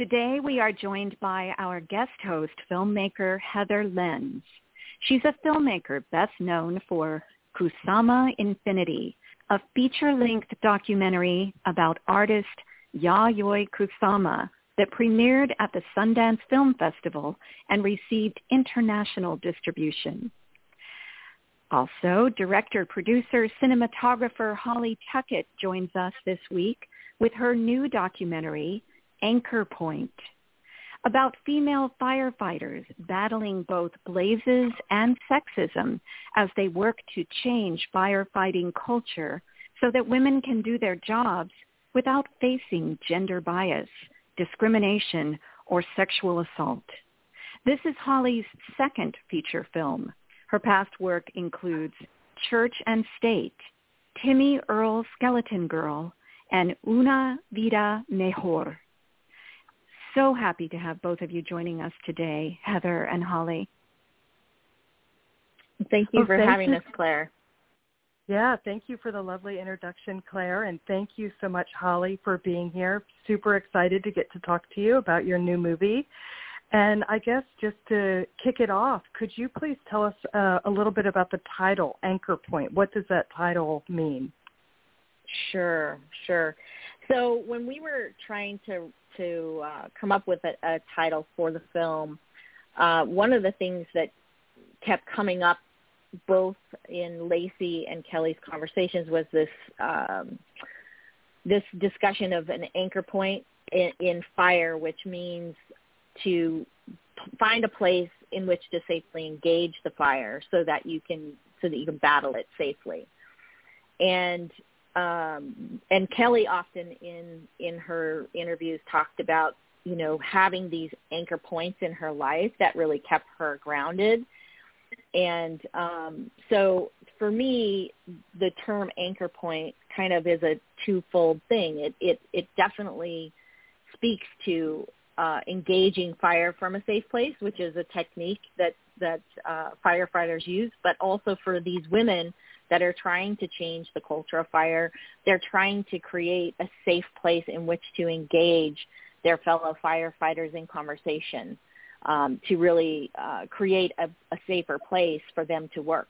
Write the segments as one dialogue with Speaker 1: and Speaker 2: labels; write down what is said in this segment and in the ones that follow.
Speaker 1: Today we are joined by our guest host, filmmaker Heather Lenz. She's a filmmaker best known for Kusama Infinity, a feature-length documentary about artist Yayoi Kusama that premiered at the Sundance Film Festival and received international distribution. Also, director, producer, cinematographer Holly Tuckett joins us this week with her new documentary, Anchor Point, about female firefighters battling both blazes and sexism as they work to change firefighting culture so that women can do their jobs without facing gender bias, discrimination, or sexual assault. This is Holly's second feature film. Her past work includes Church and State, Timmy Earl Skeleton Girl, and Una Vida Mejor. So happy to have both of you joining us today, Heather and Holly.
Speaker 2: Thank you
Speaker 3: oh,
Speaker 2: for
Speaker 3: thank
Speaker 2: having
Speaker 3: you.
Speaker 2: us, Claire.
Speaker 3: Yeah, thank you for the lovely introduction, Claire, and thank you so much, Holly, for being here. Super excited to get to talk to you about your new movie. And I guess just to kick it off, could you please tell us uh, a little bit about the title, Anchor Point? What does that title mean?
Speaker 2: Sure, sure. So when we were trying to to uh, come up with a, a title for the film, uh, one of the things that kept coming up both in Lacey and Kelly's conversations was this um, this discussion of an anchor point in, in fire, which means to find a place in which to safely engage the fire so that you can so that you can battle it safely. And um, and Kelly often in in her interviews talked about you know having these anchor points in her life that really kept her grounded and um, so for me, the term anchor point kind of is a twofold thing. It it, it definitely speaks to uh, engaging fire from a safe place, which is a technique that that uh, firefighters use, but also for these women that are trying to change the culture of fire. They're trying to create a safe place in which to engage their fellow firefighters in conversation um, to really uh, create a, a safer place for them to work.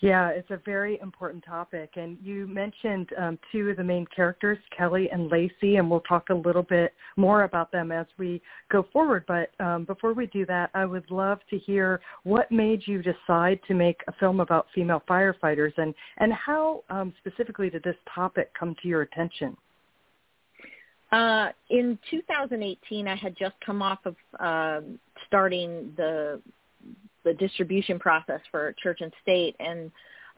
Speaker 3: Yeah, it's a very important topic. And you mentioned um, two of the main characters, Kelly and Lacey, and we'll talk a little bit more about them as we go forward. But um, before we do that, I would love to hear what made you decide to make a film about female firefighters and, and how um, specifically did this topic come to your attention?
Speaker 2: Uh, in 2018, I had just come off of um, starting the the distribution process for Church and State, and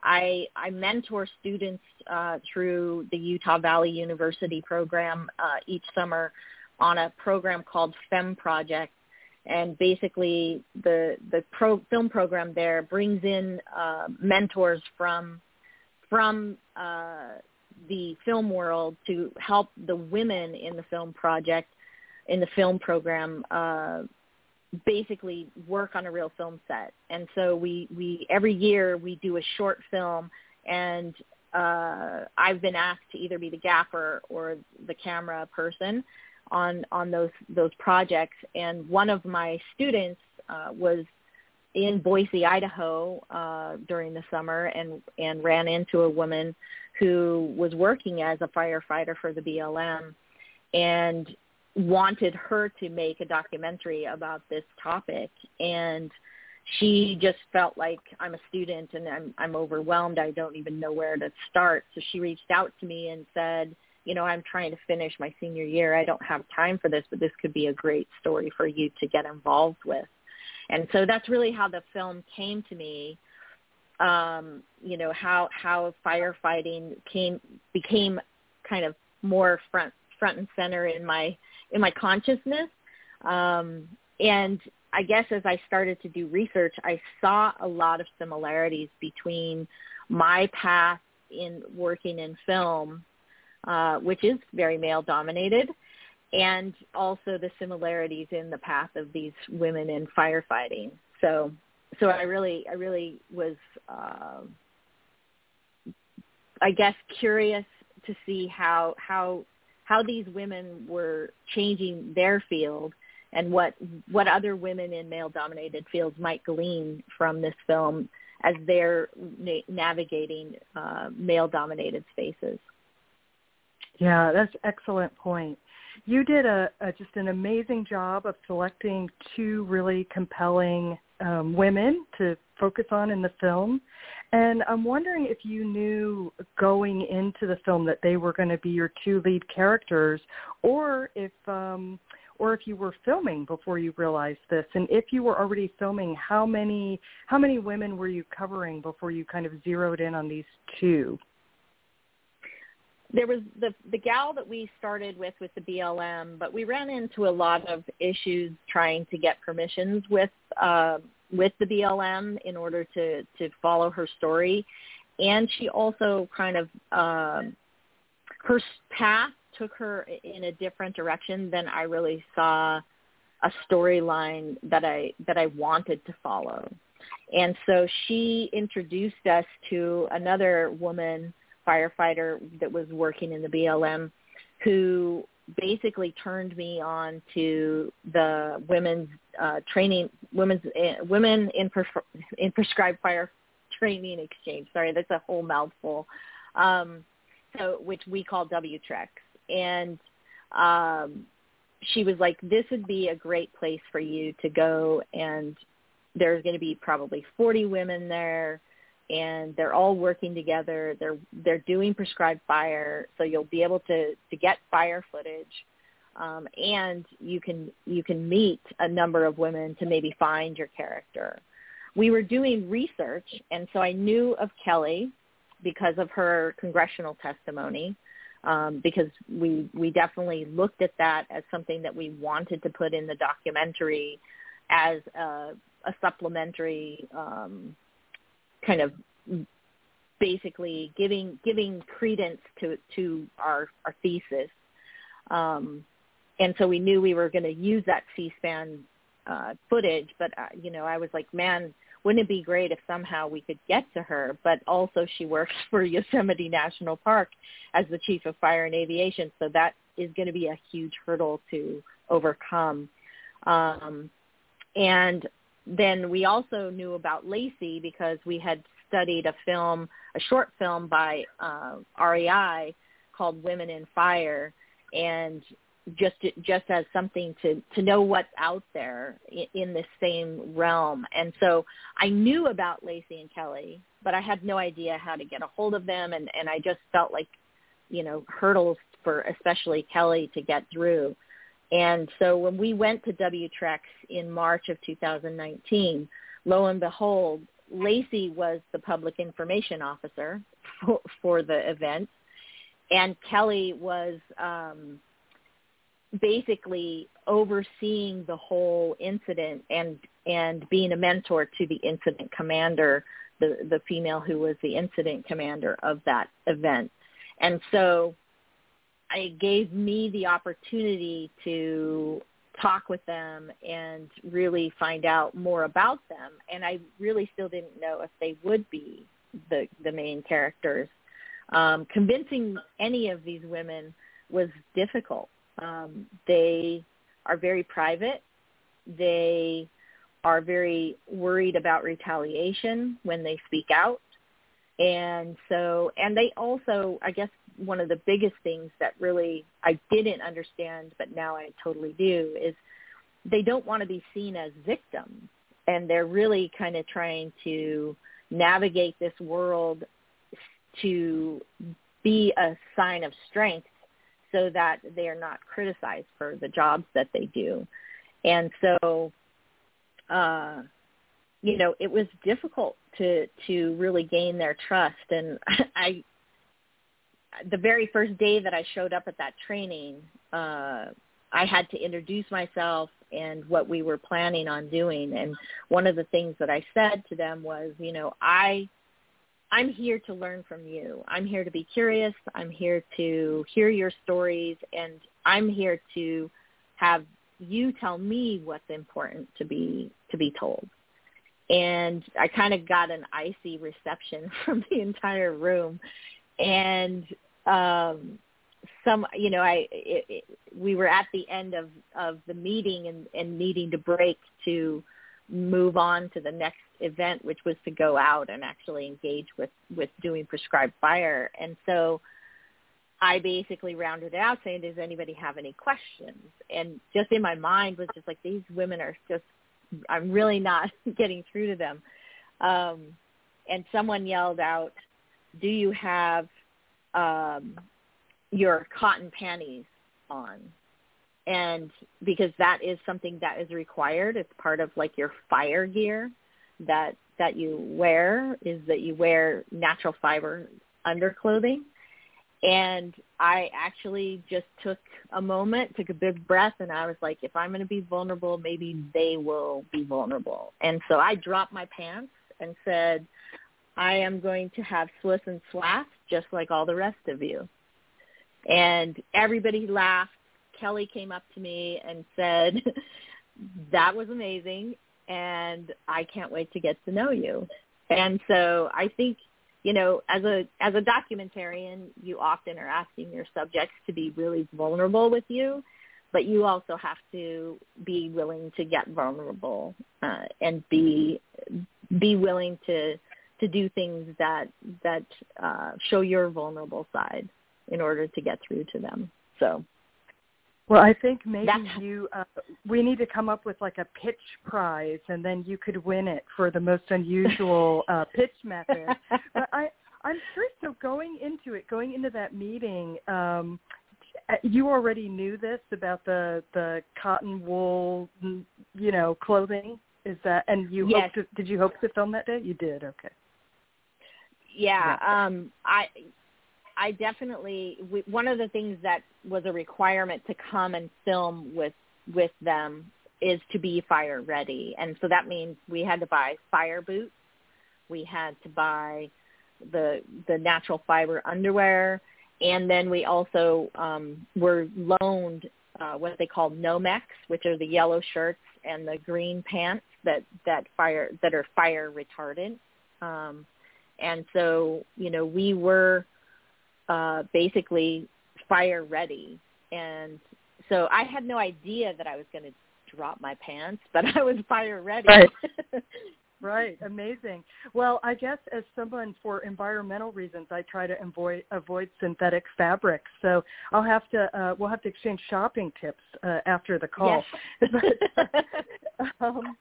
Speaker 2: I I mentor students uh, through the Utah Valley University program uh, each summer on a program called FEM Project, and basically the the pro, film program there brings in uh, mentors from from uh, the film world to help the women in the film project, in the film program, uh, basically work on a real film set. And so we, we every year we do a short film and uh, I've been asked to either be the gaffer or the camera person on on those those projects. And one of my students uh, was in Boise, Idaho, uh, during the summer, and and ran into a woman who was working as a firefighter for the BLM, and wanted her to make a documentary about this topic. And she just felt like I'm a student and I'm I'm overwhelmed. I don't even know where to start. So she reached out to me and said, you know, I'm trying to finish my senior year. I don't have time for this, but this could be a great story for you to get involved with. And so that's really how the film came to me. um, you know how how firefighting came became kind of more front front and center in my in my consciousness. Um, and I guess as I started to do research, I saw a lot of similarities between my path in working in film, uh, which is very male dominated, and also the similarities in the path of these women in firefighting. So, so I really, I really was, uh, I guess, curious to see how how how these women were changing their field and what what other women in male dominated fields might glean from this film as they're na- navigating uh, male dominated spaces.
Speaker 3: Yeah, that's excellent point. You did a, a just an amazing job of selecting two really compelling um, women to focus on in the film. And I'm wondering if you knew going into the film that they were going to be your two lead characters, or if um, or if you were filming before you realized this. And if you were already filming, how many how many women were you covering before you kind of zeroed in on these two?
Speaker 2: There was the the gal that we started with with the BLM, but we ran into a lot of issues trying to get permissions with uh, with the BLM in order to to follow her story, and she also kind of uh, her path took her in a different direction than I really saw a storyline that I that I wanted to follow. And so she introduced us to another woman firefighter that was working in the BLM who basically turned me on to the women's uh, training, women's uh, women in pres- in prescribed fire training exchange. Sorry, that's a whole mouthful. Um, so which we call WTREX, and um, she was like, "This would be a great place for you to go, and there's going to be probably 40 women there." And they're all working together. They're they're doing prescribed fire, so you'll be able to to get fire footage, um, and you can you can meet a number of women to maybe find your character. We were doing research, and so I knew of Kelly because of her congressional testimony. Um, because we we definitely looked at that as something that we wanted to put in the documentary as a, a supplementary um, kind of basically giving giving credence to to our our thesis. Um, and so we knew we were going to use that C-SPAN uh, footage, but uh, you know, I was like, man, wouldn't it be great if somehow we could get to her? But also, she works for Yosemite National Park as the chief of fire and aviation, so that is going to be a huge hurdle to overcome. Um, and then we also knew about Lacey because we had studied a film, a short film by uh, REI called Women in Fire, and just just as something to to know what's out there in, in this same realm. And so I knew about Lacey and Kelly, but I had no idea how to get a hold of them, and and I just felt like, you know, hurdles for especially Kelly to get through. And so when we went to WTREX in March of 2019, lo and behold, Lacey was the public information officer for, for the event, and Kelly was um, basically overseeing the whole incident and and being a mentor to the incident commander, the the female who was the incident commander of that event, and so it gave me the opportunity to talk with them and really find out more about them. And I really still didn't know if they would be the the main characters. Um, convincing any of these women was difficult. Um, they are very private. They are very worried about retaliation when they speak out. And so, and they also, I guess, one of the biggest things that really I didn't understand, but now I totally do, is they don't want to be seen as victims. And they're really kind of trying to navigate this world to be a sign of strength so that they are not criticized for the jobs that they do. And so uh, you know, it was difficult to to really gain their trust and I the very first day that I showed up at that training, uh I had to introduce myself and what we were planning on doing and one of the things that I said to them was, you know, I I'm here to learn from you. I'm here to be curious. I'm here to hear your stories and I'm here to have you tell me what's important to be to be told. And I kind of got an icy reception from the entire room. And um some you know i it, it, we were at the end of of the meeting and and needing to break to move on to the next event which was to go out and actually engage with with doing prescribed fire. And so i basically rounded it out saying does anybody have any questions? And just in my mind was just like these women are just i'm really not getting through to them. Um and someone yelled out do you have um your cotton panties on? And because that is something that is required it's part of like your fire gear that that you wear is that you wear natural fiber underclothing and i actually just took a moment took a big breath and i was like if i'm going to be vulnerable maybe they will be vulnerable and so i dropped my pants and said i am going to have swiss and swats just like all the rest of you and everybody laughed. Kelly came up to me and said, that was amazing and I can't wait to get to know you. And so I think, you know, as a as a documentarian, you often are asking your subjects to be really vulnerable with you, but you also have to be willing to get vulnerable uh, and be be willing to to do things that that uh, show your vulnerable side in order to get through to them. So
Speaker 3: well, I think maybe That's, you uh, we need to come up with like a pitch prize, and then you could win it for the most unusual uh, pitch method. But I, I'm sure So going into it, going into that meeting, um, you already knew this about the the cotton wool, you know, clothing. Is that and you
Speaker 2: yes.
Speaker 3: hoped to, did you hope to film that day? You did. Okay.
Speaker 2: Yeah, um I I definitely one of the things that was a requirement to come and film with with them is to be fire ready, and so that means we had to buy fire boots, we had to buy the the natural fiber underwear, and then we also um, were loaned uh, what they call Nomex, which are the yellow shirts and the green pants that that fire that are fire retardant. Um, and so you know we were uh, basically fire ready. And so I had no idea that I was going to drop my pants, but I was fire ready.
Speaker 3: Right. Right, amazing. Well, I guess as someone for environmental reasons, I try to avoid avoid synthetic fabrics. So I'll have to uh, we'll have to exchange shopping tips uh, after the call.
Speaker 2: Yes.
Speaker 3: um,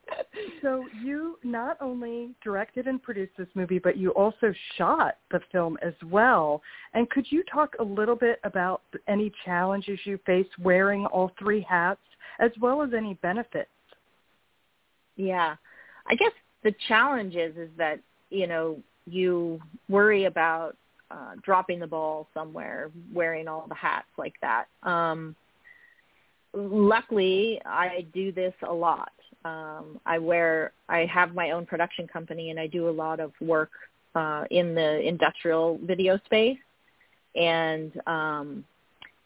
Speaker 3: so you not only directed and produced this movie, but you also shot the film as well. And could you talk a little bit about any challenges you face wearing all three hats, as well as any benefits?
Speaker 2: Yeah. I guess the challenge is is that you know you worry about uh, dropping the ball somewhere, wearing all the hats like that. Um, luckily, I do this a lot. Um, I wear, I have my own production company, and I do a lot of work uh, in the industrial video space, and um,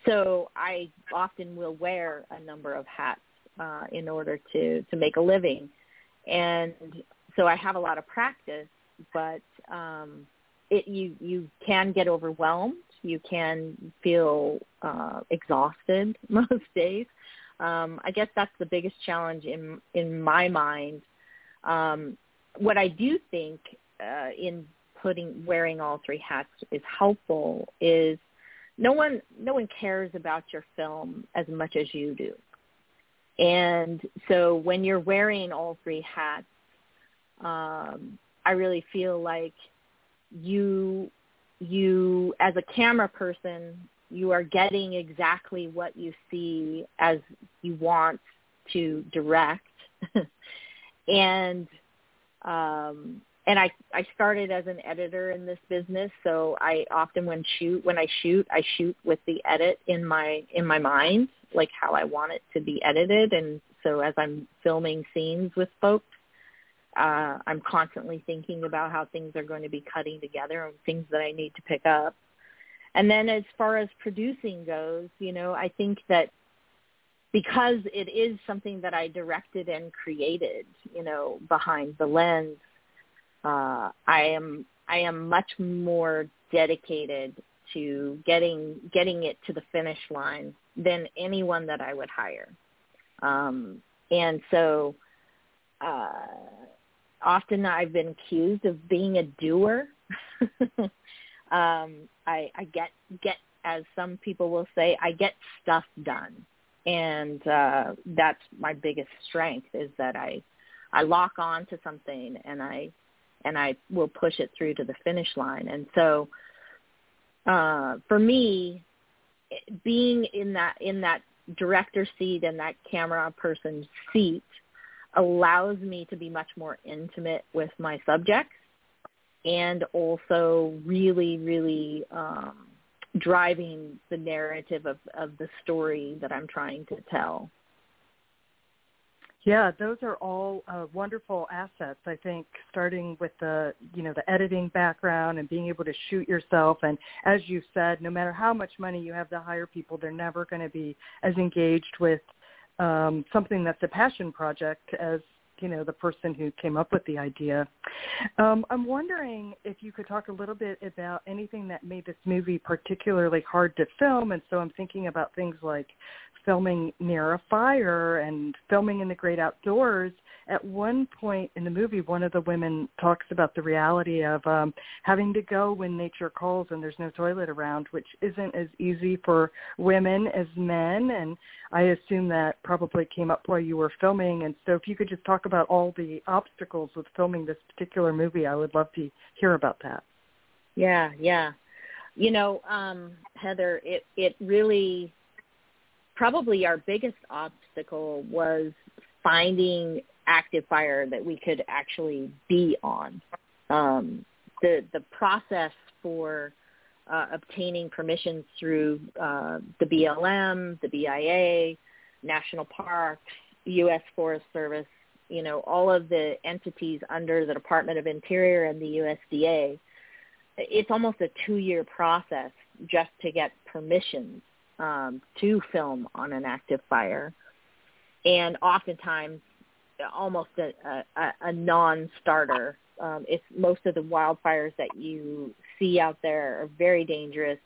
Speaker 2: so I often will wear a number of hats uh, in order to to make a living. And so I have a lot of practice, but um, it you you can get overwhelmed. You can feel uh, exhausted most days. Um, I guess that's the biggest challenge in in my mind. Um, what I do think uh, in putting wearing all three hats is helpful is no one no one cares about your film as much as you do. And so when you're wearing all three hats, um, I really feel like you you as a camera person you are getting exactly what you see as you want to direct. And um, and I I started as an editor in this business, so I often when shoot when I shoot I shoot with the edit in my in my mind, like how I want it to be edited, and so as I'm filming scenes with folks, uh, I'm constantly thinking about how things are going to be cutting together and things that I need to pick up. And then as far as producing goes, you know, I think that because it is something that I directed and created, you know, behind the lens, uh, I am I am much more dedicated to getting getting it to the finish line than anyone that I would hire. Um, and so uh, often I've been accused of being a doer. um, I, I get get as some people will say, I get stuff done, and uh, that's my biggest strength is that I I lock on to something and I and I will push it through to the finish line. And so uh, for me, being in that in that director seat and that camera person's seat allows me to be much more intimate with my subjects and also really, really um, driving the narrative of, of the story that I'm trying to tell.
Speaker 3: Yeah, those are all uh, wonderful assets. I think starting with the you know the editing background and being able to shoot yourself, and as you said, no matter how much money you have to hire people, they're never going to be as engaged with um, something that's a passion project as you know the person who came up with the idea. Um, I'm wondering if you could talk a little bit about anything that made this movie particularly hard to film, and so I'm thinking about things like filming near a fire and filming in the great outdoors. At one point in the movie, one of the women talks about the reality of um, having to go when nature calls and there's no toilet around, which isn't as easy for women as men. And I assume that probably came up while you were filming. And so if you could just talk about all the obstacles with filming this particular movie, I would love to hear about that.
Speaker 2: Yeah, yeah. You know, um, Heather, it it really probably our biggest obstacle was finding active fire that we could actually be on. Um, the the process for uh, obtaining permissions through uh, the BLM, the BIA, national parks, U.S. Forest Service, you know, all of the entities under the Department of Interior and the USDA, it's almost a two-year process just to get permissions um, to film on an active fire, and oftentimes almost a, a, a non-starter. Um, it's most of the wildfires that you see out there are very dangerous,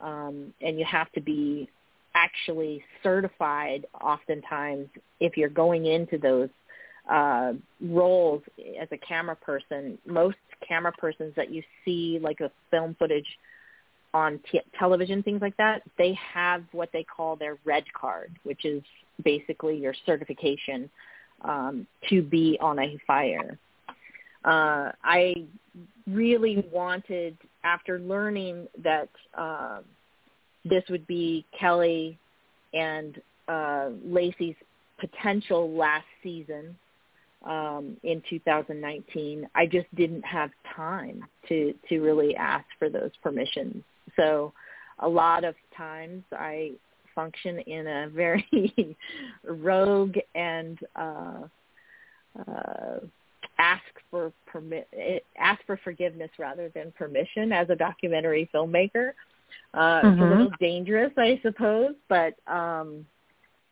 Speaker 2: um, and you have to be actually certified oftentimes if you're going into those uh, roles as a camera person. Most camera persons that you see, like a film footage on t- television, things like that, they have what they call their red card, which is basically your certification um, to be on a fire. Uh, I really wanted, after learning that uh, this would be Kelly and uh, Lacey's potential last season um, in 2019, I just didn't have time to to really ask for those permissions. So a lot of times I function in a very rogue and uh, uh, ask for permit ask for forgiveness rather than permission as a documentary filmmaker. Uh, mm-hmm. It's a mm-hmm. little dangerous, I suppose, but um,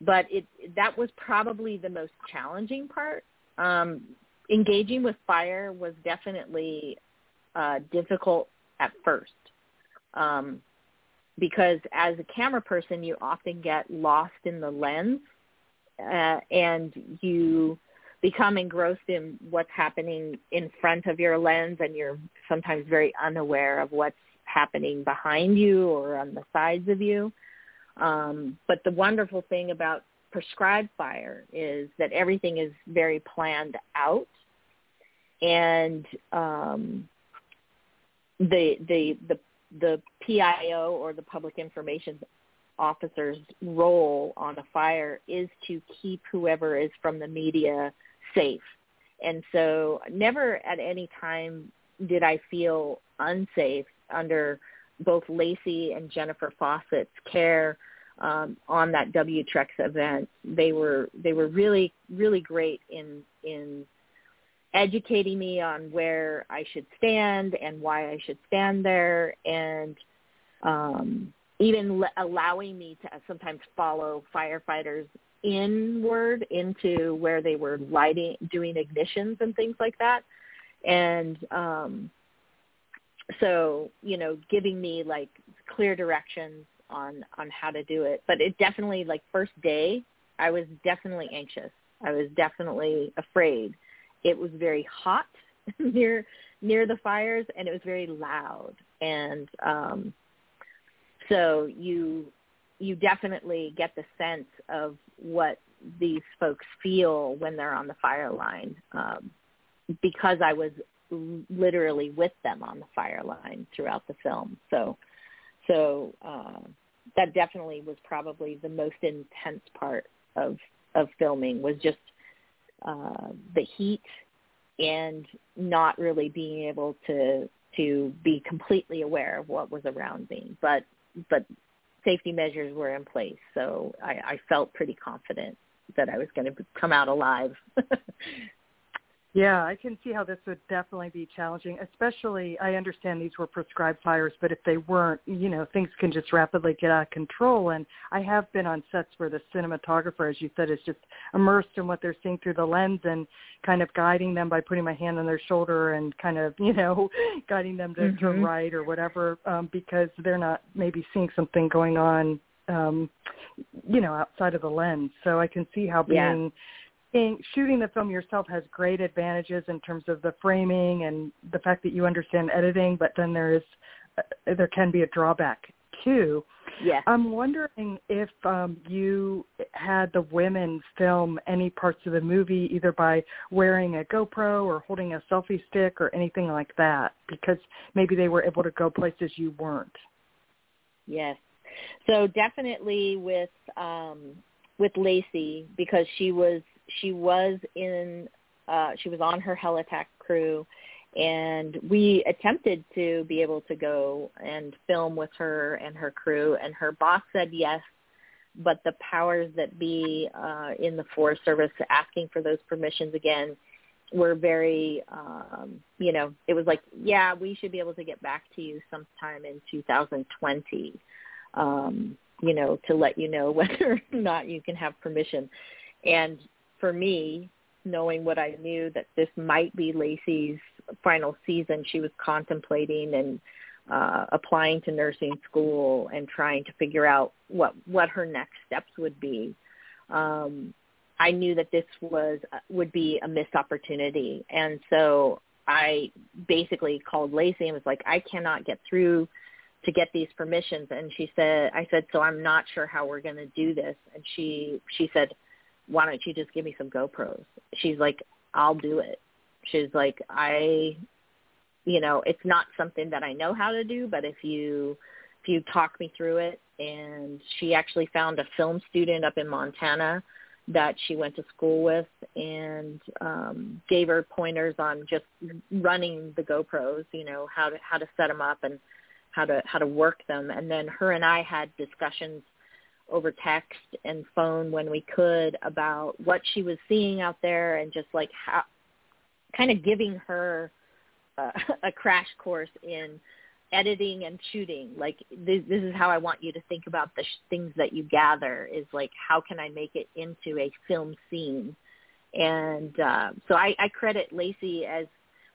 Speaker 2: but it that was probably the most challenging part. Um, engaging with fire was definitely uh, difficult at first um, because as a camera person, you often get lost in the lens uh, and you become engrossed in what's happening in front of your lens and you're sometimes very unaware of what's happening behind you or on the sides of you. Um, but the wonderful thing about prescribed fire is that everything is very planned out and um, the the the the PIO or the public information officer's role on a fire is to keep whoever is from the media safe and so never at any time did I feel unsafe under both Lacey and Jennifer Fawcett's care um, on that W event. They were they were really really great in in educating me on where I should stand and why I should stand there, and um, even le- allowing me to sometimes follow firefighters inward into where they were lighting, doing ignitions and things like that. And um, so, you know, giving me like clear directions on on how to do it. But it definitely like first day, I was definitely anxious. I was definitely afraid. It was very hot near near the fires and it was very loud and um so you you definitely get the sense of what these folks feel when they're on the fire line um, because I was literally with them on the fire line throughout the film. So, so uh, that definitely was probably the most intense part of of filming was just uh, the heat and not really being able to to be completely aware of what was around me. But but safety measures were in place, so I, I felt pretty confident that I was going to come out alive.
Speaker 3: Yeah, I can see how this would definitely be challenging, especially I understand these were prescribed fires, but if they weren't, you know, things can just rapidly get out of control. And I have been on sets where the cinematographer, as you said, is just immersed in what they're seeing through the lens and kind of guiding them by putting my hand on their shoulder and kind of, you know, guiding them to mm-hmm. turn right or whatever um, because they're not maybe seeing something going on um you know outside of the lens so i can see how being yeah shooting the film yourself has great advantages in terms of the framing and the fact that you understand editing, but then there is uh, there can be a drawback too.
Speaker 2: Yes.
Speaker 3: I'm wondering if um, you had the women film any parts of the movie either by wearing a GoPro or holding a selfie stick or anything like that, because maybe they were able to go places you weren't.
Speaker 2: Yes. So definitely with um, with Lacey because she was she was in uh, she was on her Helitack crew, and we attempted to be able to go and film with her and her crew, and her boss said yes, but the powers that be uh, in the Forest Service asking for those permissions again were very, um, you know, it was like, yeah, we should be able to get back to you sometime in 2020, um, you know, to let you know whether or not you can have permission. And for me, knowing what I knew that this might be Lacey's final season, she was contemplating and uh, applying to nursing school and trying to figure out what what her next steps would be. Um, I knew that this was uh, would be a missed opportunity, and so I basically called Lacey and was like, I cannot get through to get these permissions. And she said, I said, so I'm not sure how we're going to do this. And she she said, why don't you just give me some GoPros? She's like, I'll do it. She's like, I, you know, it's not something that I know how to do, but if you, if you talk me through it, and she actually found a film student up in Montana that she went to school with and um gave her pointers on just running the GoPros, you know, how to how to set them up and how to how to work them and then her and I had discussions over text and phone when we could about what she was seeing out there and just like how kind of giving her uh, a crash course in editing and shooting. Like this, this is how i want you to think about the sh- things that you gather is like how can i make it into a film scene? And uh, so I, I credit lacey as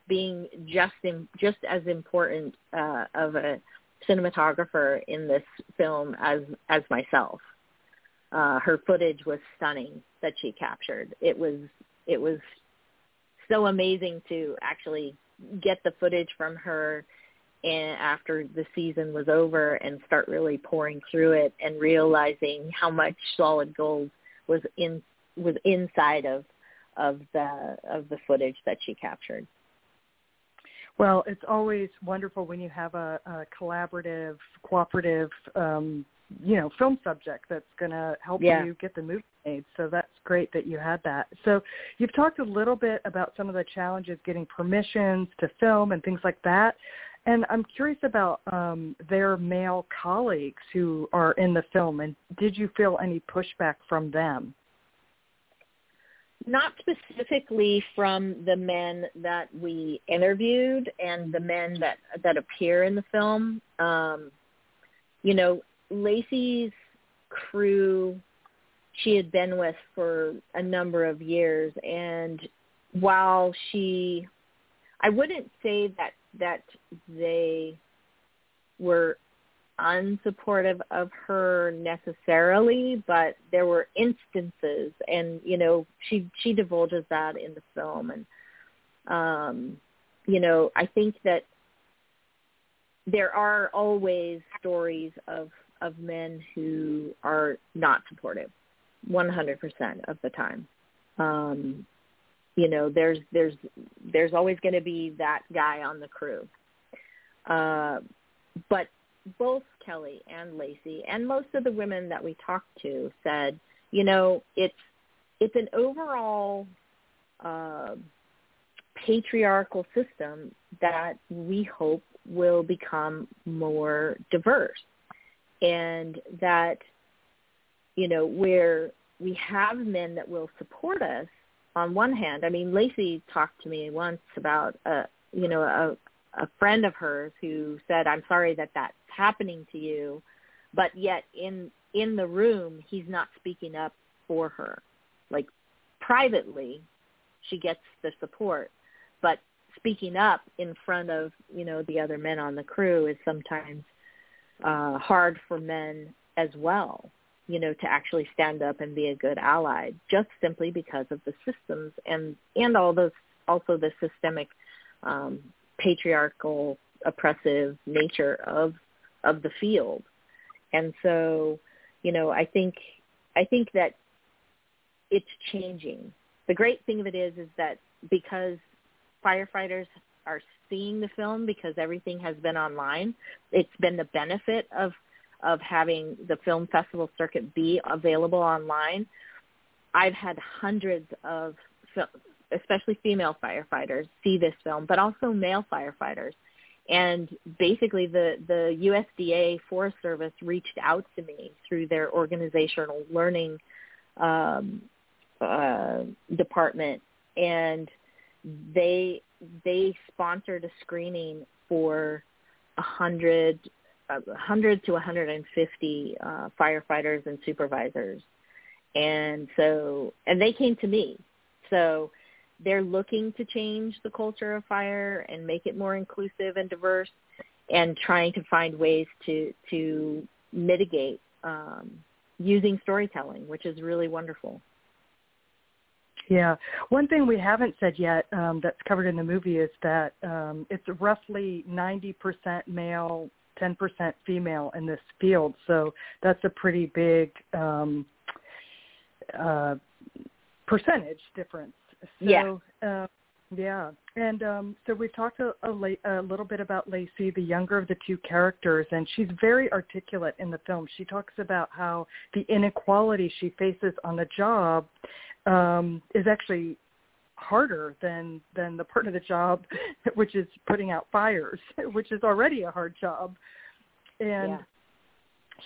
Speaker 2: being just in, just as important uh, of a cinematographer in this film as as myself. Uh, her footage was stunning that she captured. It was it was so amazing to actually get the footage from her and after the season was over and start really pouring through it and realizing how much solid gold was in was inside of of the of the footage that she captured.
Speaker 3: Well, it's always wonderful when you have a, a collaborative, cooperative um, you know film subject that's going to help
Speaker 2: yeah.
Speaker 3: you get the movie made. So that's great that you had that. So you've talked a little bit about some of the challenges getting permissions to film and things like that. And i'm curious about um their male colleagues who are in the film and did you feel any pushback from them
Speaker 2: not specifically from the men that we interviewed and the men that that appear in the film. Um you know Lacey's crew she had been with for a number of years and while she I wouldn't say that that they were unsupportive of her necessarily, but there were instances and you know, she she divulges that in the film and um you know, I think that there are always stories of of men who are not supportive 100% of the time. Um, you know, there's there's there's always going to be that guy on the crew. Uh, but both Kelly and Lacey and most of the women that we talked to said, you know, it's it's an overall uh, patriarchal system that we hope will become more diverse. And that you know where we have men that will support us on one hand i mean lacey talked to me once about a you know a friend of hers who said i'm sorry that that's happening to you but yet in in the room he's not speaking up for her. Like privately she gets the support but speaking up in front of you know the other men on the crew is sometimes uh, hard for men as well, you know, to actually stand up and be a good ally, just simply because of the systems and and all those also the systemic um, patriarchal oppressive nature of of the field. And so, you know, I think I think that it's changing. The great thing of it is is that because firefighters are seeing the film because everything has been online. It's been the benefit of of having the film festival circuit be available online. I've had hundreds of especially female firefighters see this film, but also male firefighters. And basically the, the USDA Forest Service reached out to me through their organizational learning um, uh, department and they they sponsored a screening for a hundred to 150 uh, firefighters and supervisors and so and they came to me so they're looking to change the culture of fire and make it more inclusive and diverse and trying to find ways to to mitigate um, using storytelling which is really wonderful
Speaker 3: yeah. One thing we haven't said yet um, that's covered in the movie is that um, it's roughly 90% male, 10% female in this field. So that's a pretty big um, uh, percentage difference. So,
Speaker 2: yeah.
Speaker 3: Uh, yeah, and um, so we've talked a, a, a little bit about Lacey, the younger of the two characters, and she's very articulate in the film. She talks about how the inequality she faces on the job um, is actually harder than than the part of the job which is putting out fires, which is already a hard job. And
Speaker 2: yeah.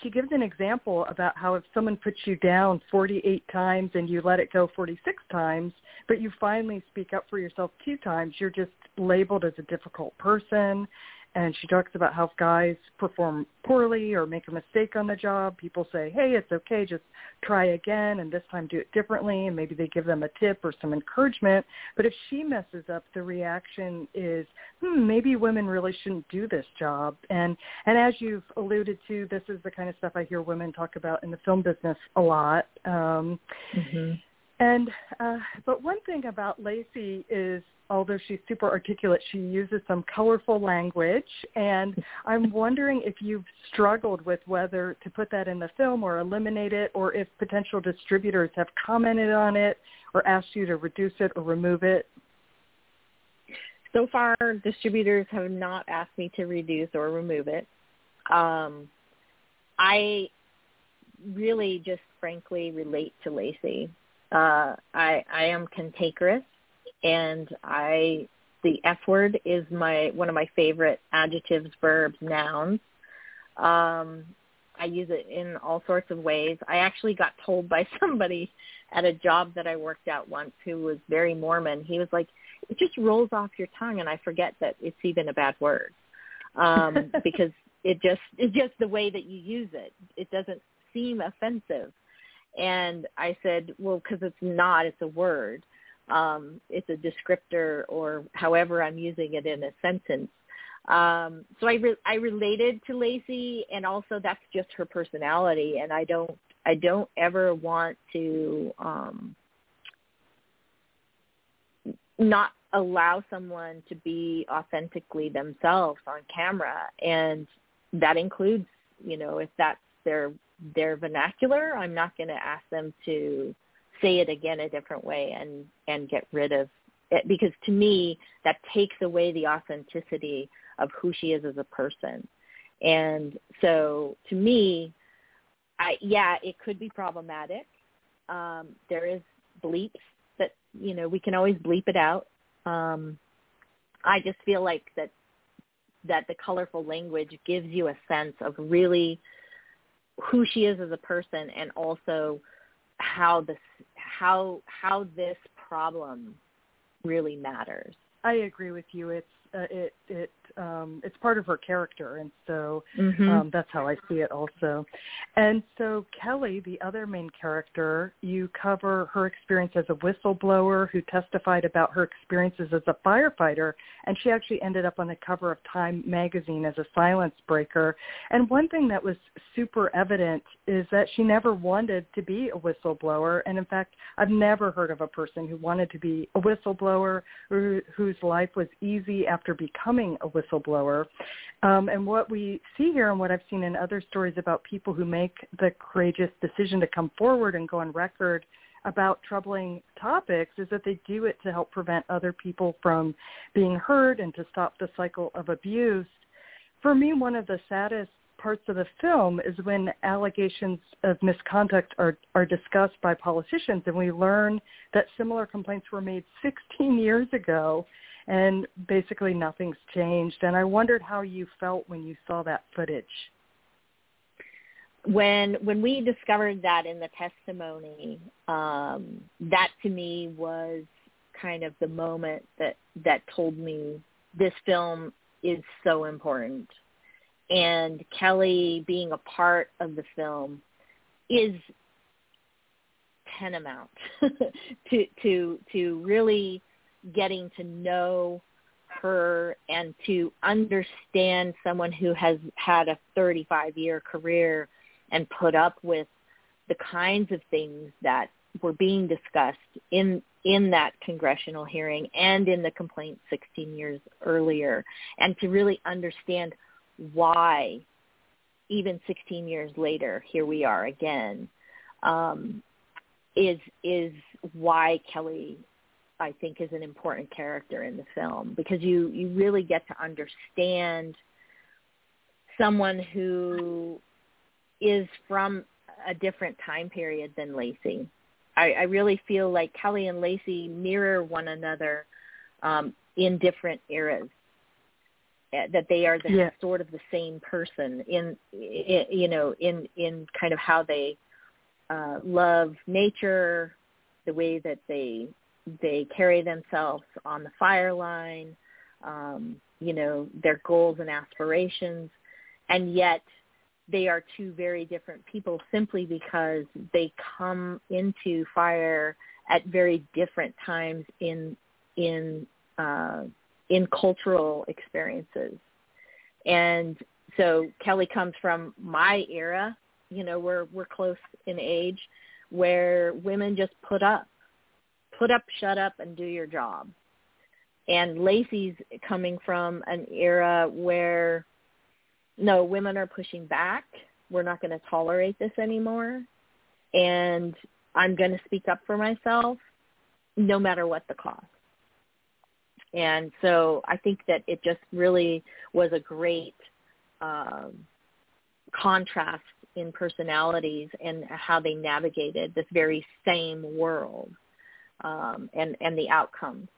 Speaker 3: She gives an example about how if someone puts you down 48 times and you let it go 46 times, but you finally speak up for yourself two times, you're just labeled as a difficult person and she talks about how if guys perform poorly or make a mistake on the job, people say, hey, it's okay, just try again and this time do it differently and maybe they give them a tip or some encouragement. But if she messes up, the reaction is, hmm, maybe women really shouldn't do this job. And and as you've alluded to, this is the kind of stuff I hear women talk about in the film business a lot. Um,
Speaker 2: mm-hmm.
Speaker 3: And uh, but one thing about Lacey is although she's super articulate, she uses some colorful language. And I'm wondering if you've struggled with whether to put that in the film or eliminate it, or if potential distributors have commented on it or asked you to reduce it or remove it.
Speaker 2: So far, distributors have not asked me to reduce or remove it. Um, I really just frankly relate to Lacey. Uh, I I am cantankerous, and I the F word is my one of my favorite adjectives, verbs, nouns. Um, I use it in all sorts of ways. I actually got told by somebody at a job that I worked at once who was very Mormon. He was like, "It just rolls off your tongue," and I forget that it's even a bad word um, because it just it's just the way that you use it. It doesn't seem offensive. And I said, well, because it's not, it's a word. Um, it's a descriptor or however I'm using it in a sentence. Um, so I re- I related to Lacey, and also that's just her personality, and I don't I don't ever want to um, not allow someone to be authentically themselves on camera, and that includes you know if that's their their vernacular, I'm not going to ask them to say it again a different way and and get rid of it because to me that takes away the authenticity of who she is as a person. And so to me, I yeah, it could be problematic. Um, there is bleeps that you know we can always bleep it out. Um, I just feel like that that the colorful language gives you a sense of really who she is as a person and also how this how how this problem really matters.
Speaker 3: I agree with you. It's uh, it it um, it's part of her character, and so
Speaker 2: mm-hmm.
Speaker 3: um, that's how I see it also. And so Kelly, the other main character, you cover her experience as a whistleblower who testified about her experiences as a firefighter, and she actually ended up on the cover of Time magazine as a silence breaker. And one thing that was super evident is that she never wanted to be a whistleblower, and in fact, I've never heard of a person who wanted to be a whistleblower or whose life was easy after becoming a whistleblower. Um, and what we see here and what I've seen in other stories about people who make the courageous decision to come forward and go on record about troubling topics is that they do it to help prevent other people from being hurt and to stop the cycle of abuse. For me, one of the saddest parts of the film is when allegations of misconduct are, are discussed by politicians and we learn that similar complaints were made 16 years ago and basically nothing's changed. And I wondered how you felt when you saw that footage.
Speaker 2: When when we discovered that in the testimony, um, that to me was kind of the moment that that told me this film is so important. And Kelly being a part of the film is tantamount to to to really getting to know her and to understand someone who has had a 35 year career and put up with the kinds of things that were being discussed in in that congressional hearing and in the complaint 16 years earlier and to really understand why even 16 years later here we are again um, is is why Kelly I think is an important character in the film because you you really get to understand someone who is from a different time period than Lacey. I, I really feel like Kelly and Lacey mirror one another um, in different eras. Eh, that they are the,
Speaker 3: yeah.
Speaker 2: sort of the same person in, in you know in in kind of how they uh, love nature, the way that they they carry themselves on the fire line, um, you know, their goals and aspirations, and yet they are two very different people simply because they come into fire at very different times in in uh, in cultural experiences. And so Kelly comes from my era, you know, we're we're close in age, where women just put up put up, shut up, and do your job. And Lacey's coming from an era where no, women are pushing back. We're not going to tolerate this anymore. And I'm going to speak up for myself no matter what the cost. And so I think that it just really was a great um, contrast in personalities and how they navigated this very same world um, and and the outcomes.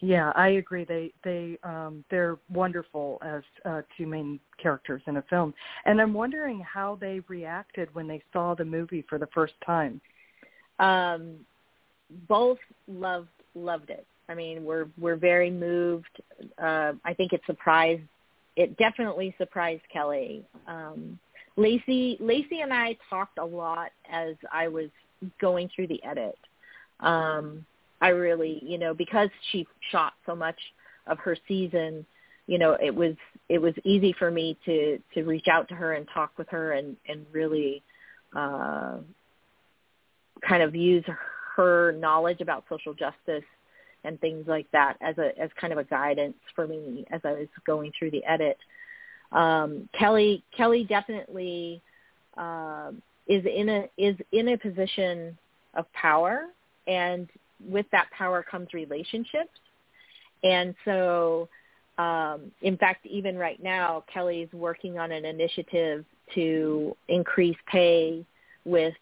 Speaker 3: Yeah, I agree. They they um, they're wonderful as uh, two main characters in a film, and I'm wondering how they reacted when they saw the movie for the first time.
Speaker 2: Um, both loved loved it. I mean, we're we're very moved. Uh, I think it surprised. It definitely surprised Kelly. Um, Lacey Lacey and I talked a lot as I was going through the edit. Um, I really, you know, because she shot so much of her season, you know, it was it was easy for me to to reach out to her and talk with her and and really uh, kind of use her knowledge about social justice and things like that as a as kind of a guidance for me as I was going through the edit. Um, Kelly Kelly definitely uh, is in a is in a position of power, and with that power comes relationships. And so, um, in fact, even right now, Kelly's working on an initiative to increase pay with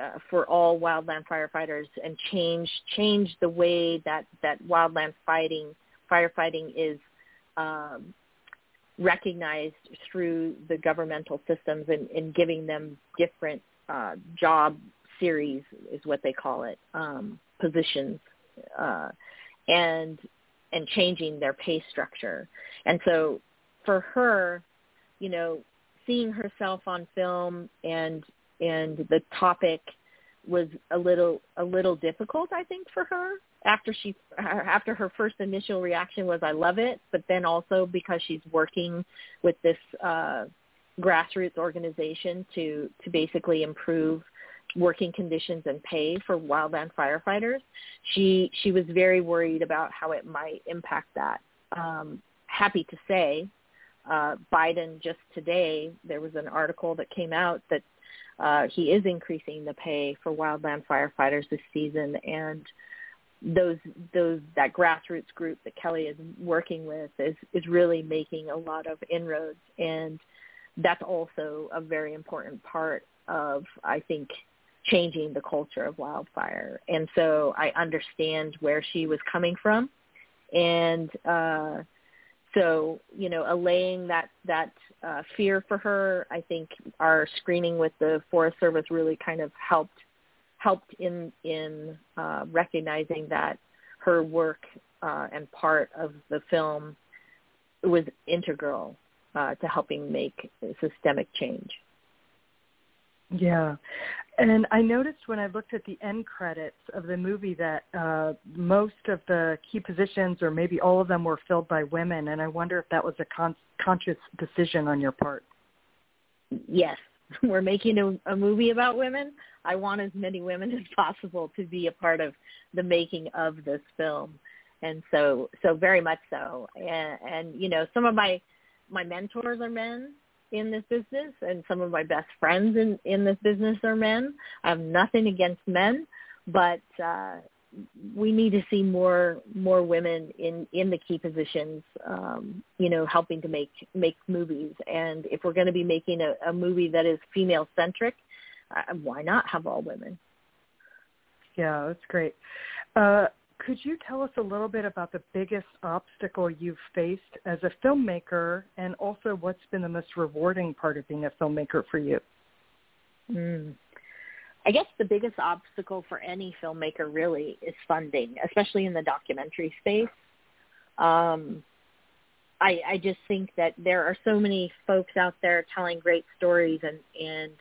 Speaker 2: uh, for all wildland firefighters and change change the way that that wildland fighting firefighting is um, recognized through the governmental systems and, and giving them different uh, job series is what they call it um, positions uh, and and changing their pay structure. And so for her you know seeing herself on film and and the topic was a little a little difficult I think for her. After she after her first initial reaction was I love it but then also because she's working with this uh grassroots organization to to basically improve working conditions and pay for wildland firefighters she she was very worried about how it might impact that. Um happy to say uh Biden just today there was an article that came out that uh, he is increasing the pay for wildland firefighters this season, and those those that grassroots group that Kelly is working with is is really making a lot of inroads, and that's also a very important part of I think changing the culture of wildfire. And so I understand where she was coming from, and uh, so you know allaying that that uh, fear for her i think our screening with the forest service really kind of helped helped in in uh, recognizing that her work uh, and part of the film was integral uh, to helping make systemic change
Speaker 3: yeah. And I noticed when I looked at the end credits of the movie that uh, most of the key positions, or maybe all of them, were filled by women. And I wonder if that was a con- conscious decision on your part.
Speaker 2: Yes, we're making a, a movie about women. I want as many women as possible to be a part of the making of this film, and so so very much so. And, and you know, some of my my mentors are men, in this business and some of my best friends in in this business are men. I have nothing against men, but uh we need to see more more women in in the key positions um you know helping to make make movies. And if we're going to be making a, a movie that is female centric uh, why not have all women?
Speaker 3: Yeah that's great. Uh could you tell us a little bit about the biggest obstacle you've faced as a filmmaker and also what's been the most rewarding part of being a filmmaker for you?
Speaker 2: Mm. I guess the biggest obstacle for any filmmaker really is funding, especially in the documentary space. Um, I, I just think that there are so many folks out there telling great stories and, and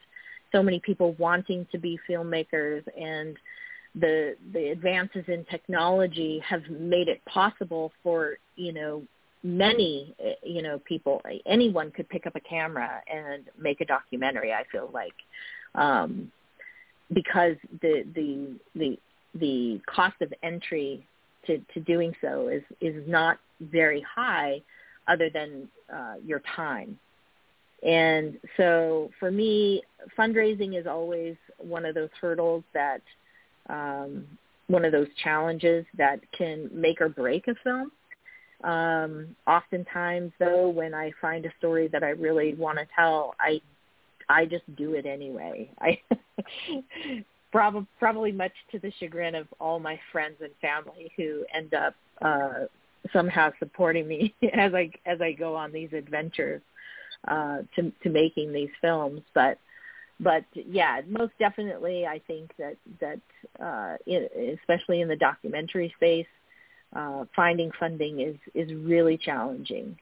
Speaker 2: so many people wanting to be filmmakers and the the advances in technology have made it possible for you know many you know people anyone could pick up a camera and make a documentary i feel like. Um because the the the the cost of entry to to doing so is is not very high other than uh your time. And so for me fundraising is always one of those hurdles that um, one of those challenges that can make or break a film. Um, oftentimes, though, when I find a story that I really want to tell, I I just do it anyway. I probably probably much to the chagrin of all my friends and family who end up uh, somehow supporting me as I as I go on these adventures uh, to to making these films. But but yeah, most definitely, I think that that uh, especially in the documentary space, uh, finding funding is is really challenging.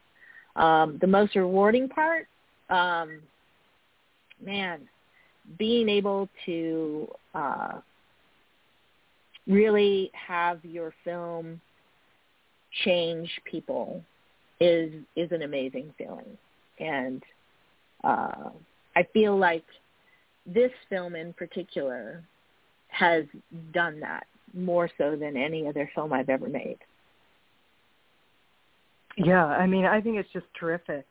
Speaker 2: Um, the most rewarding part, um, man, being able to uh, really have your film change people is is an amazing feeling, and uh, I feel like this film in particular has done that more so than any other film I've ever made.
Speaker 3: Yeah, I mean, I think it's just terrific.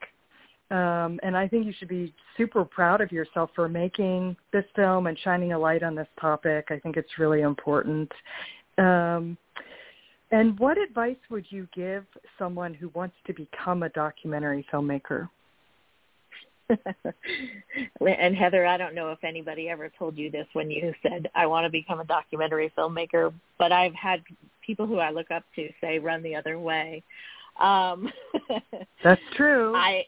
Speaker 3: Um, and I think you should be super proud of yourself for making this film and shining a light on this topic. I think it's really important. Um, and what advice would you give someone who wants to become a documentary filmmaker?
Speaker 2: and Heather, I don't know if anybody ever told you this when you said I want to become a documentary filmmaker, but I've had people who I look up to say run the other way. Um,
Speaker 3: That's true.
Speaker 2: I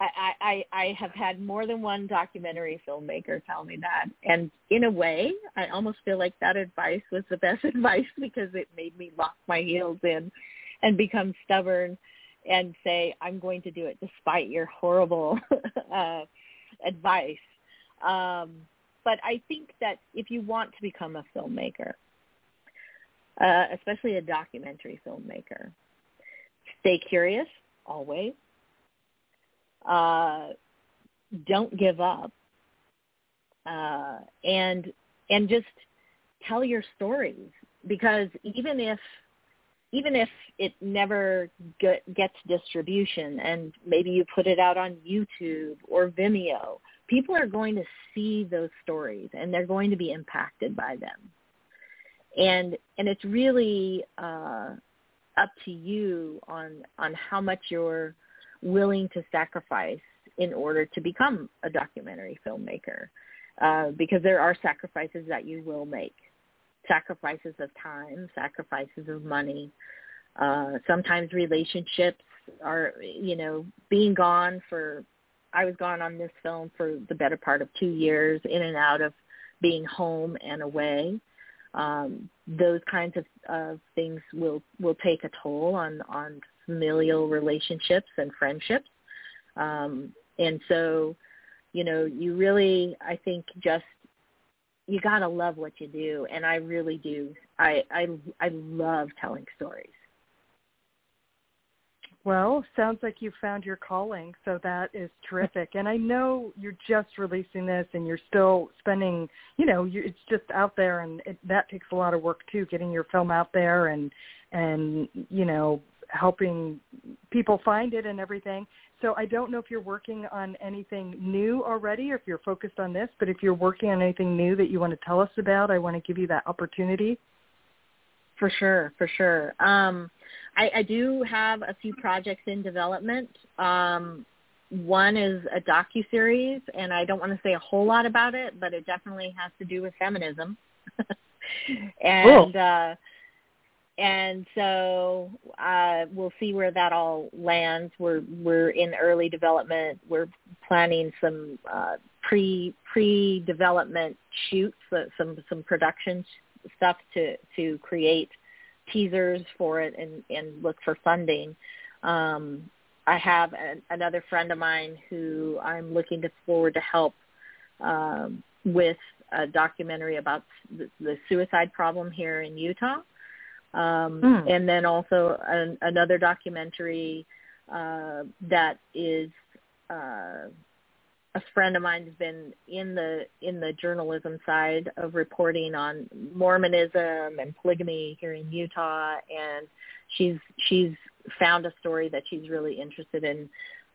Speaker 2: I, I I have had more than one documentary filmmaker tell me that, and in a way, I almost feel like that advice was the best advice because it made me lock my heels in and become stubborn and say I'm going to do it despite your horrible uh, advice. Um, but I think that if you want to become a filmmaker, uh, especially a documentary filmmaker, stay curious always uh, don't give up, uh, and and just tell your stories because even if even if it never get, gets distribution and maybe you put it out on YouTube or Vimeo, people are going to see those stories and they're going to be impacted by them. And and it's really uh, up to you on on how much you're willing to sacrifice in order to become a documentary filmmaker uh, because there are sacrifices that you will make sacrifices of time sacrifices of money uh, sometimes relationships are you know being gone for i was gone on this film for the better part of two years in and out of being home and away um, those kinds of, of things will will take a toll on on familial relationships and friendships. Um, and so, you know, you really, I think, just you gotta love what you do, and I really do. I I I love telling stories.
Speaker 3: Well, sounds like you found your calling, so that is terrific. And I know you're just releasing this, and you're still spending, you know, you, it's just out there, and it, that takes a lot of work too, getting your film out there, and and you know, helping people find it and everything. So I don't know if you're working on anything new already or if you're focused on this, but if you're working on anything new that you want to tell us about, I want to give you that opportunity.
Speaker 2: For sure, for sure. Um, I, I do have a few projects in development. Um, one is a docu series, and I don't want to say a whole lot about it, but it definitely has to do with feminism. and cool. uh, and so uh, we'll see where that all lands. We're we're in early development. We're planning some uh, pre pre development shoots, uh, some some production stuff to to create teasers for it and and look for funding. Um, I have an, another friend of mine who I'm looking to forward to help um, with a documentary about the, the suicide problem here in Utah um, mm. and then also an, another documentary uh, that is uh, a friend of mine has been in the in the journalism side of reporting on Mormonism and polygamy here in Utah, and she's she's found a story that she's really interested in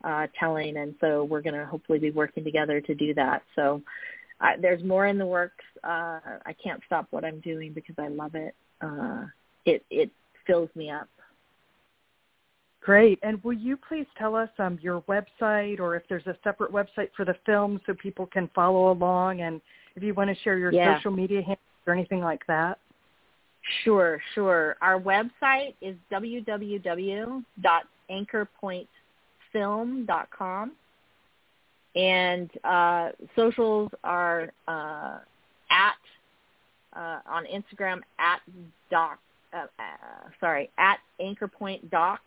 Speaker 2: uh, telling, and so we're going to hopefully be working together to do that. So uh, there's more in the works. Uh, I can't stop what I'm doing because I love it. Uh, it it fills me up.
Speaker 3: Great. And will you please tell us um, your website or if there's a separate website for the film so people can follow along and if you want to share your
Speaker 2: yeah.
Speaker 3: social media handles or anything like that?
Speaker 2: Sure, sure. Our website is www.anchorpointfilm.com and uh, socials are uh, at uh, on Instagram at doc uh, uh, sorry at anchorpoint doc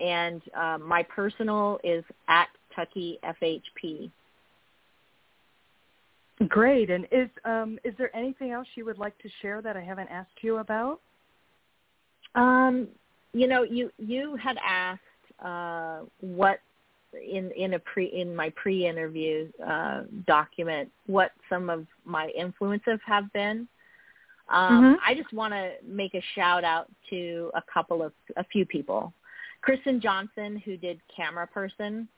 Speaker 2: and uh, my personal is at Tucky FHP.
Speaker 3: Great. And is um, is there anything else you would like to share that I haven't asked you about?
Speaker 2: Um, you know, you you had asked uh, what in in a pre in my pre-interview uh, document what some of my influences have been. Um, mm-hmm. I just want to make a shout out to a couple of a few people. Kirsten Johnson, who did Camera Person,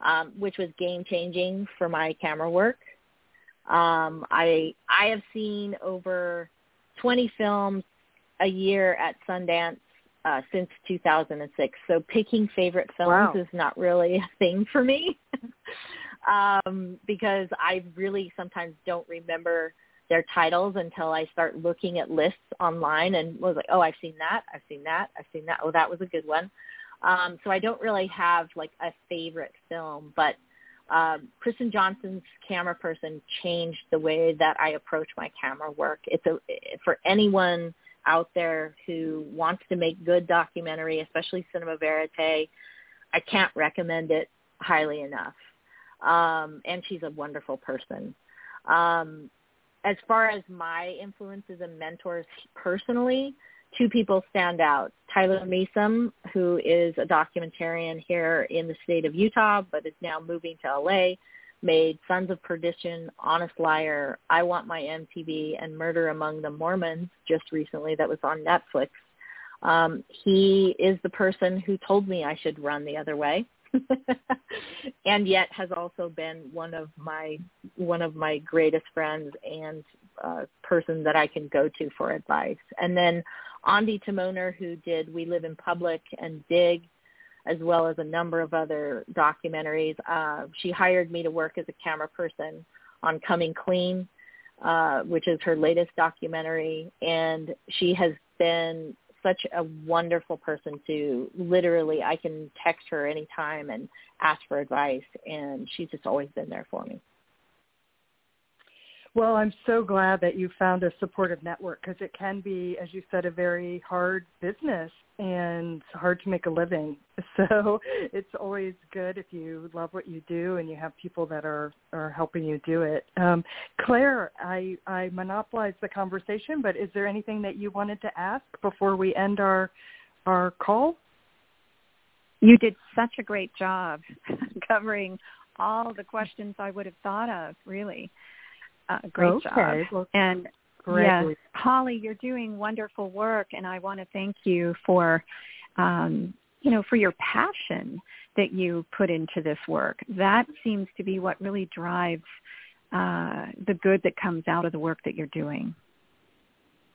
Speaker 2: um, which was game changing for my camera work. Um, I I have seen over 20 films a year at Sundance uh, since 2006. So picking favorite films
Speaker 3: wow.
Speaker 2: is not really a thing for me um, because I really sometimes don't remember their titles until I start looking at lists online and was like, oh, I've seen that, I've seen that, I've seen that. Oh, that was a good one. Um, so I don't really have like a favorite film, but um, Kirsten Johnson's camera person changed the way that I approach my camera work. It's a for anyone out there who wants to make good documentary, especially cinema verite. I can't recommend it highly enough. Um, and she's a wonderful person. Um, as far as my influences and mentors personally, two people stand out. Tyler Measom, who is a documentarian here in the state of Utah, but is now moving to LA, made Sons of Perdition, Honest Liar, I Want My MTV, and Murder Among the Mormons just recently that was on Netflix. Um, he is the person who told me I should run the other way. and yet has also been one of my one of my greatest friends and uh, person that I can go to for advice. And then Ondi Timoner, who did We Live in Public and Dig, as well as a number of other documentaries. Uh, she hired me to work as a camera person on Coming Clean, uh, which is her latest documentary, and she has been such a wonderful person to literally I can text her anytime and ask for advice and she's just always been there for me.
Speaker 3: Well, I'm so glad that you found a supportive network because it can be, as you said, a very hard business and hard to make a living. So it's always good if you love what you do and you have people that are, are helping you do it. Um, Claire, I, I monopolized the conversation, but is there anything that you wanted to ask before we end our, our call?
Speaker 1: You did such a great job covering all the questions I would have thought of, really. Uh, great
Speaker 3: okay.
Speaker 1: job.
Speaker 3: Well,
Speaker 1: and
Speaker 3: great.
Speaker 1: yes, Holly, you're doing wonderful work, and I want to thank you for, um, you know, for your passion that you put into this work. That seems to be what really drives uh, the good that comes out of the work that you're doing.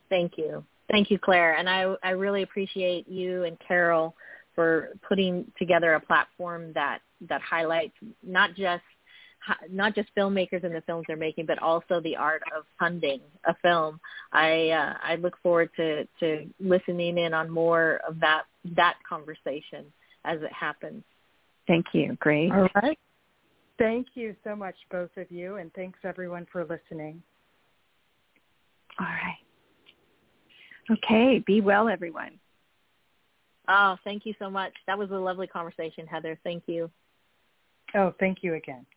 Speaker 2: Thank you. Thank you, Claire. And I, I really appreciate you and Carole for putting together a platform that, that highlights not just not just filmmakers and the films they're making, but also the art of funding a film. I uh, I look forward to to listening in on more of that that conversation as it happens.
Speaker 1: Thank you. Great.
Speaker 3: All right. Thank you so much, both of you, and thanks everyone for listening.
Speaker 1: All right. Okay. Be well, everyone.
Speaker 2: Oh, thank you so much. That was a lovely conversation, Heather. Thank you.
Speaker 3: Oh, thank you again.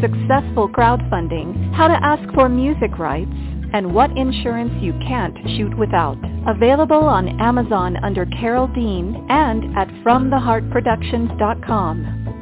Speaker 1: successful crowdfunding, how to ask for music rights, and what insurance you can't shoot without. Available on Amazon under Carole Dean and at FromTheHeartProductions.com.